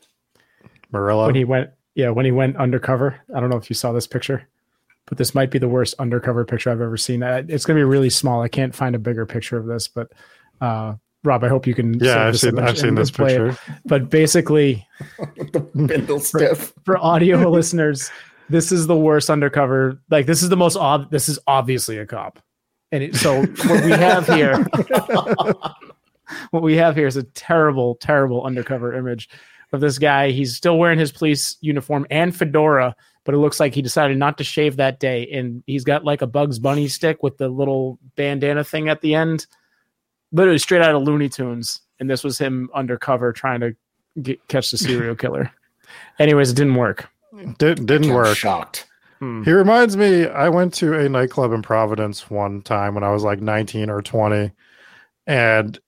Marilla. when he went. Yeah, when he went undercover. I don't know if you saw this picture, but this might be the worst undercover picture I've ever seen. Uh, It's going to be really small. I can't find a bigger picture of this, but uh, Rob, I hope you can. yeah, I've seen I've seen this display it. picture. But basically, the bindle stiff. for audio listeners, this is the worst undercover. Like this is the most ob. This is obviously a cop, and it, so what we have here, what we have here is a terrible, terrible undercover image of this guy. He's still wearing his police uniform and fedora, but it looks like he decided not to shave that day, and he's got like a Bugs Bunny stick with the little bandana thing at the end, literally straight out of Looney Tunes. And this was him undercover trying to get, catch the serial killer. Anyways, it didn't work. Did, didn't work. shocked. Hmm. He reminds me, I went to a nightclub in Providence one time when I was like 19 or 20, and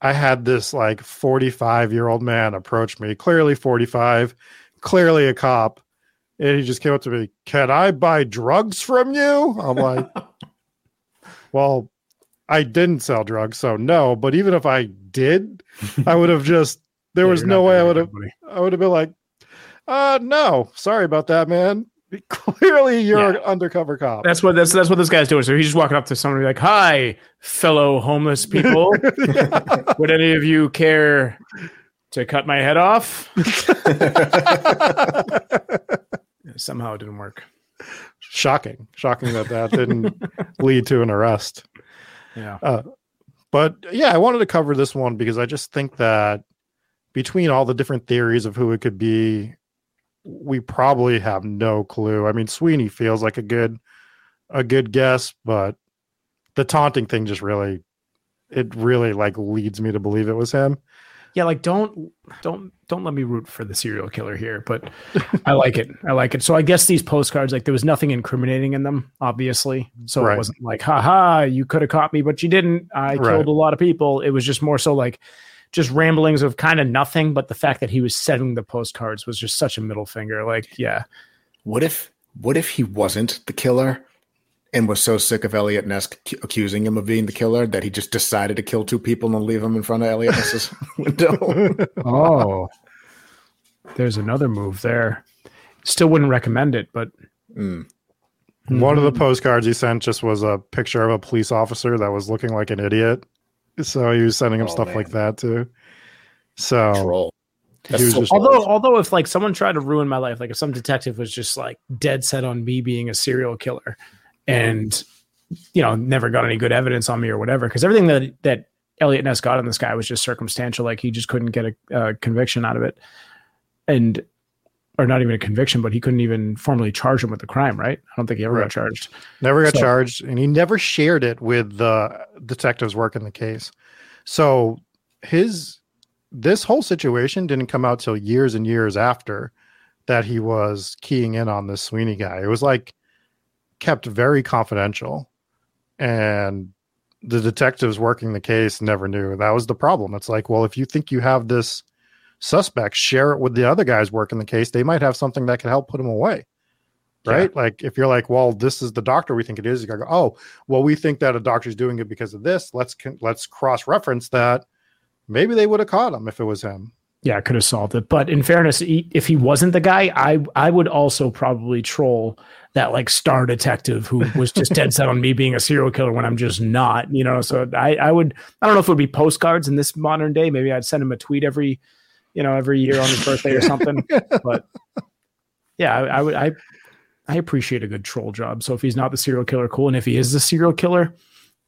I had this like 45 year old man approach me, clearly 45, clearly a cop. And he just came up to me, Can I buy drugs from you? I'm like, Well, I didn't sell drugs, so no. But even if I did, I would have just, there Yeah, was no way I would have. I would have been like, uh, no, sorry about that, man. Clearly, you're Yeah. an undercover cop. That's what that's that's what this guy's doing. So he's just walking up to somebody like, "Hi, fellow homeless people. Would any of you care to cut my head off?" Somehow it didn't work. Shocking, shocking that that didn't lead to an arrest. Yeah. Uh, but yeah, I wanted to cover this one because I just think that between all the different theories of who it could be, we probably have no clue. I mean, Sweeney feels like a good a good guess, but the taunting thing just really it really like leads me to believe it was him. yeah, like don't don't don't let me root for the serial killer here, but I like it. I like it. So I guess these postcards, like there was nothing incriminating in them, obviously. So Right. it wasn't like, haha, you could have caught me, but you didn't. I Right. killed a lot of people. It was just more so like just ramblings of kind of nothing. But the fact that he was sending the postcards was just such a middle finger. Like, yeah, What if what if he wasn't the killer and was so sick of Eliot Ness ac- accusing him of being the killer that he just decided to kill two people and leave them in front of Eliot Ness's window? oh, there's another move there. Still wouldn't recommend it, but Mm. One of the postcards he sent just was a picture of a police officer that was looking like an idiot. So he was sending him Oh, stuff man. like that too. So Troll. he was so just although although if like someone tried to ruin my life like if some detective was just like dead set on me being a serial killer and you know never got any good evidence on me or whatever because everything that that eliot ness got on this guy was just circumstantial like he just couldn't get a, a conviction out of it and or not even a conviction but he couldn't even formally charge him with the crime right i don't think he ever Right. got charged never got So- charged and he never shared it with the detectives working the case. So his this whole situation didn't come out till years and years after that he was keying in on this Sweeney guy. It was like kept very confidential. And the detectives working the case never knew. That was the problem. It's like, well, if you think you have this suspect, share it with the other guys working the case. They might have something that could help put him away. Right? Like if you're like, well, this is the doctor we think it is, you gotta go, oh, well, we think that a doctor's doing it because of this. Let's let's cross-reference that. Maybe they would have caught him if it was him. yeah I could have solved it but in fairness he, if he wasn't the guy i i would also probably troll that like star detective who was just dead set on me being a serial killer when i'm just not you know so i i would i don't know if it would be postcards in this modern day maybe i'd send him a tweet every you know every year on his birthday or something but yeah I, I would i i appreciate a good troll job so if he's not the serial killer cool and if he is the serial killer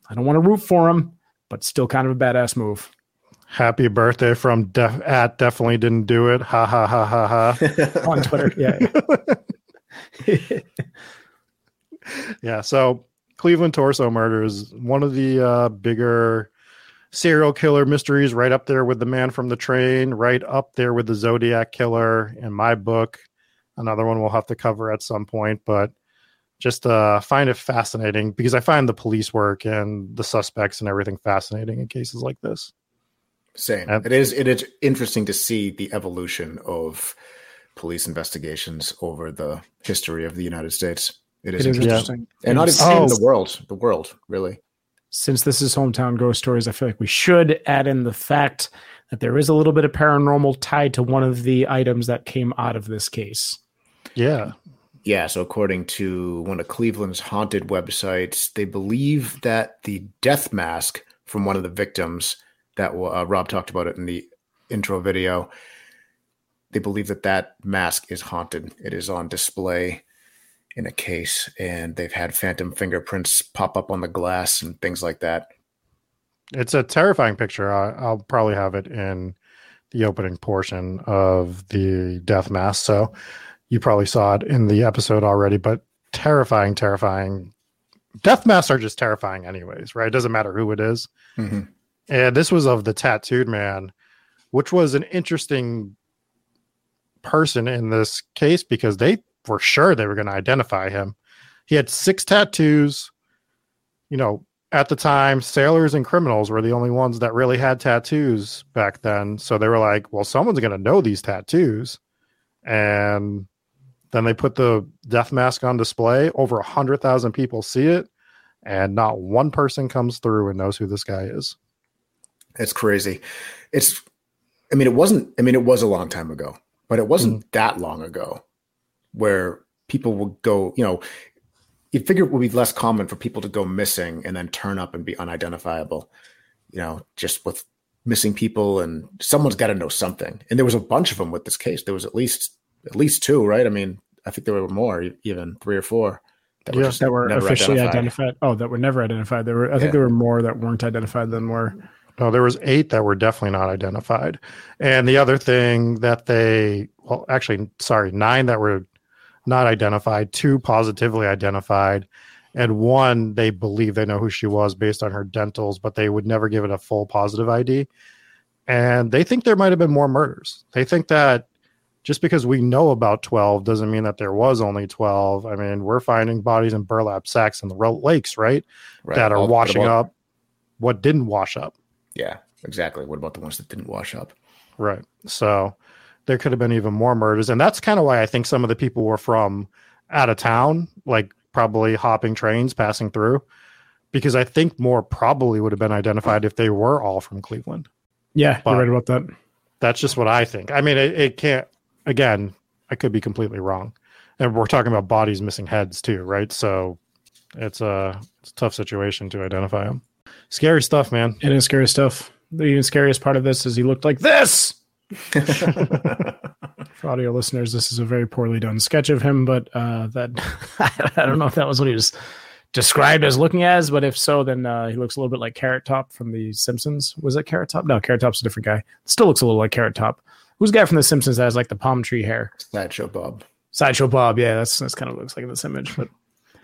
i don't want to root for him but still kind of a badass move Happy birthday from def- at definitely didn't do it. Ha ha ha ha ha. on twitter yeah, yeah. yeah. So Cleveland torso murder is one of the uh, bigger serial killer mysteries, right up there with the man from the train, right up there with the Zodiac killer in my book. Another one we'll have to cover at some point, but just uh, find it fascinating because I find the police work and the suspects and everything fascinating in cases like this. Same. Yep. It is. It is interesting to see the evolution of police investigations over the history of the United States. It is It is interesting, interesting. and not even Oh. in the world. The world, really. Since this is hometown ghost stories, I feel like we should add in the fact that there is a little bit of paranormal tied to one of the items that came out of this case. Yeah. Yeah. So, according to one of Cleveland's haunted websites, they believe that the death mask from one of the victims that uh, Rob talked about it in the intro video. They believe that that mask is haunted. It is on display in a case, and they've had phantom fingerprints pop up on the glass and things like that. It's a terrifying picture. I, I'll probably have it in the opening portion of the death mask. So you probably saw it in the episode already, but terrifying, terrifying. Death masks are just terrifying, anyways, right? It doesn't matter who it is. Mhm. And this was of the tattooed man, which was an interesting person in this case because they were sure they were going to identify him. He had six tattoos. You know, at the time, sailors and criminals were the only ones that really had tattoos back then. So they were like, well, someone's going to know these tattoos. And then they put the death mask on display. Over a 100,000 people see it. And not one person comes through and knows who this guy is. It's crazy. It's, I mean, it wasn't, I mean, it was a long time ago, but it wasn't mm. that long ago where people would go, you know, you figure it would be less common for people to go missing and then turn up and be unidentifiable, you know, just with missing people and someone's got to know something. And there was a bunch of them with this case. There was at least, at least two, right? I mean, I think there were more, even three or four that Yeah, just That were officially identified. identified. Oh, that were never identified. There were I think Yeah. there were more that weren't identified than were No, there was eight that were definitely not identified. And the other thing that they, well, actually, sorry, nine that were not identified, two positively identified, and one they believe they know who she was based on her dentals, but they would never give it a full positive ID. and they think there might have been more murders. They think that just because we know about 12 doesn't mean that there was only 12. I mean, we're finding bodies in burlap sacks in the lakes, right? Right. That are All- washing about- up what didn't wash up. Yeah, exactly. What about the ones that didn't wash up? Right. So there could have been even more murders. And that's kind of why I think some of the people were from out of town, like probably hopping trains passing through, because I think more probably would have been identified if they were all from Cleveland. Yeah, But- you're right about that. That's just what I think. I mean, it, it can't, again, I could be completely wrong. And we're talking about bodies missing heads too, right? So it's a, it's a tough situation to identify them. Scary stuff, man. It is scary stuff. The even scariest part of this is he looked like this. For audio listeners, this is a very poorly done sketch of him, but uh, that I don't know if that was what he was described as looking as, but if so, then uh, he looks a little bit like Carrot Top from The Simpsons. Was it Carrot Top? No, Carrot Top's a different guy. Still looks a little like Carrot Top. Who's the guy from The Simpsons that has like the palm tree hair? Sideshow Bob. Sideshow Bob. Yeah, that's that's kind of looks like in this image. But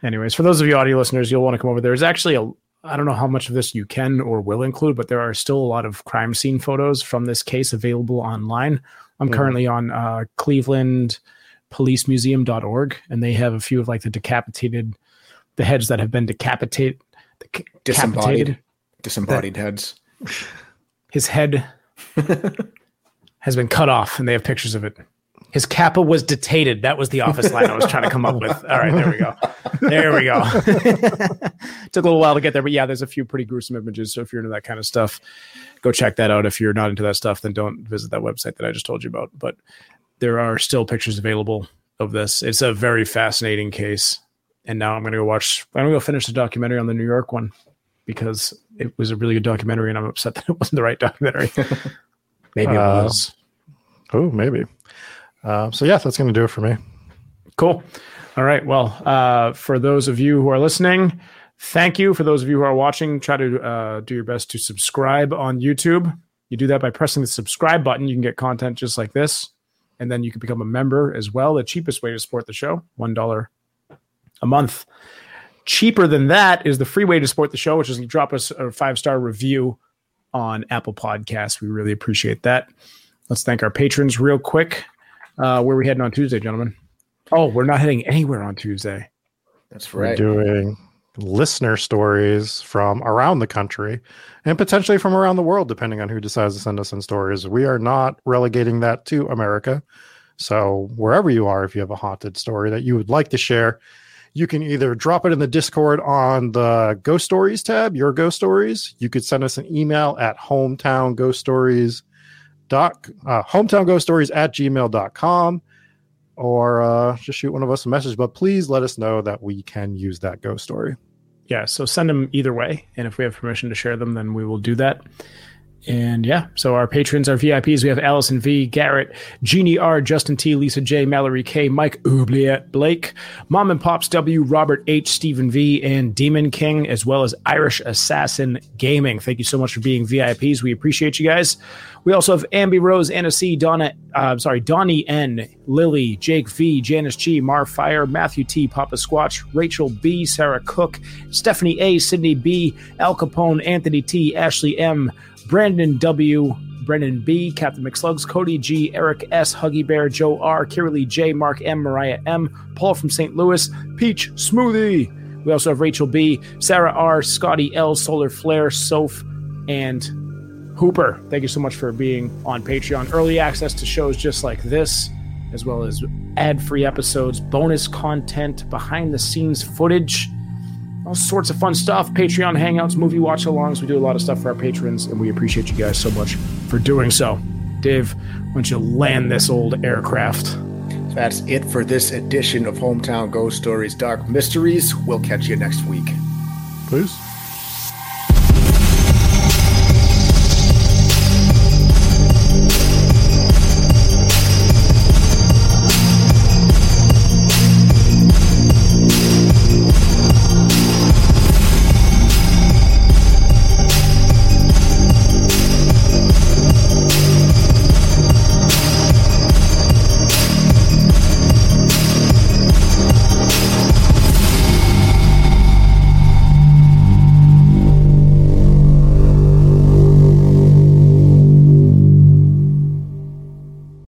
anyways, for those of you audio listeners, you'll want to come over. There's actually a I don't know how much of this you can or will include, but there are still a lot of crime scene photos from this case available online. I'm Mhm. currently on uh, Cleveland policemuseum.org and they have a few of like the decapitated the heads that have been decapitated Disembodied. decapitated Disembodied heads. his head has been cut off and they have pictures of it his kappa was detated that was the office line i was trying to come up with all right there we go there we go. Took a little while to get there but yeah there's a few pretty gruesome images. So if you're into that kind of stuff go check that out. If you're not into that stuff then don't visit that website that i just told you about. But there are still pictures available of this. It's a very fascinating case. And now i'm going to go watch i'm going to go finish the documentary on the new york one because it was a really good documentary and i'm upset that it wasn't the right documentary. Maybe it Uh, was. Oh, maybe. Uh, so yeah, that's going to do it for me. Cool. All right. Well, uh, for those of you who are listening, thank you. For those of you who are watching, try to uh, do your best to subscribe on YouTube. You do that by pressing the subscribe button. You can get content just like this. And then you can become a member as well. The cheapest way to support the show, $1 a month. Cheaper than that is the free way to support the show, which is to drop us a five star review on Apple Podcasts. We really appreciate that. Let's thank our patrons real quick. Uh, where are we heading on Tuesday, gentlemen? Oh, we're not heading anywhere on Tuesday. That's right. We're doing listener stories from around the country and potentially from around the world, depending on who decides to send us in stories. We are not relegating that to America. So, wherever you are, if you have a haunted story that you would like to share, you can either drop it in the Discord on the Ghost Stories tab, your Ghost Stories. You could send us an email at hometown ghost stories dot uh, hometown ghost stories at gmail.com or uh, just shoot one of us a message. But please let us know that we can use that ghost story. Yeah, so send them either way. And if we have permission to share them, then we will do that. And yeah, so our patrons, our VIPs, we have Allison V, Garrett, Jeannie R, Justin T, Lisa J, Mallory K, Mike Oubliette Blake, Mom and Pops W, Robert H, Stephen V, and Demon King, as well as Irish Assassin Gaming. Thank you so much for being VIPs. We appreciate you guys. We also have Ambi Rose, Anna C, Donna, uh, sorry, Donnie N, Lily, Jake V, Janice G, Mar Fire, Matthew T, Papa Squatch, Rachel B, Sarah Cook, Stephanie A, Sydney B, Al Capone, Anthony T, Ashley M, Brandon W, Brendan B, Captain McSlugs, Cody G, Eric S, Huggy Bear, Joe R, Kiralee J, Mark M, Mariah M, Paul from St. Louis, Peach Smoothie. We also have Rachel B, Sarah R, Scotty L, Solar Flare, Soph, and Hooper. Thank you so much for being on Patreon. Early access to shows just like this, as well as ad free episodes, bonus content, behind the scenes footage all sorts of fun stuff patreon hangouts movie watch alongs we do a lot of stuff for our patrons and we appreciate you guys so much for doing so dave why don't you land this old aircraft That's it for this edition of Hometown Ghost Stories Dark Mysteries. We'll catch you next week. Please.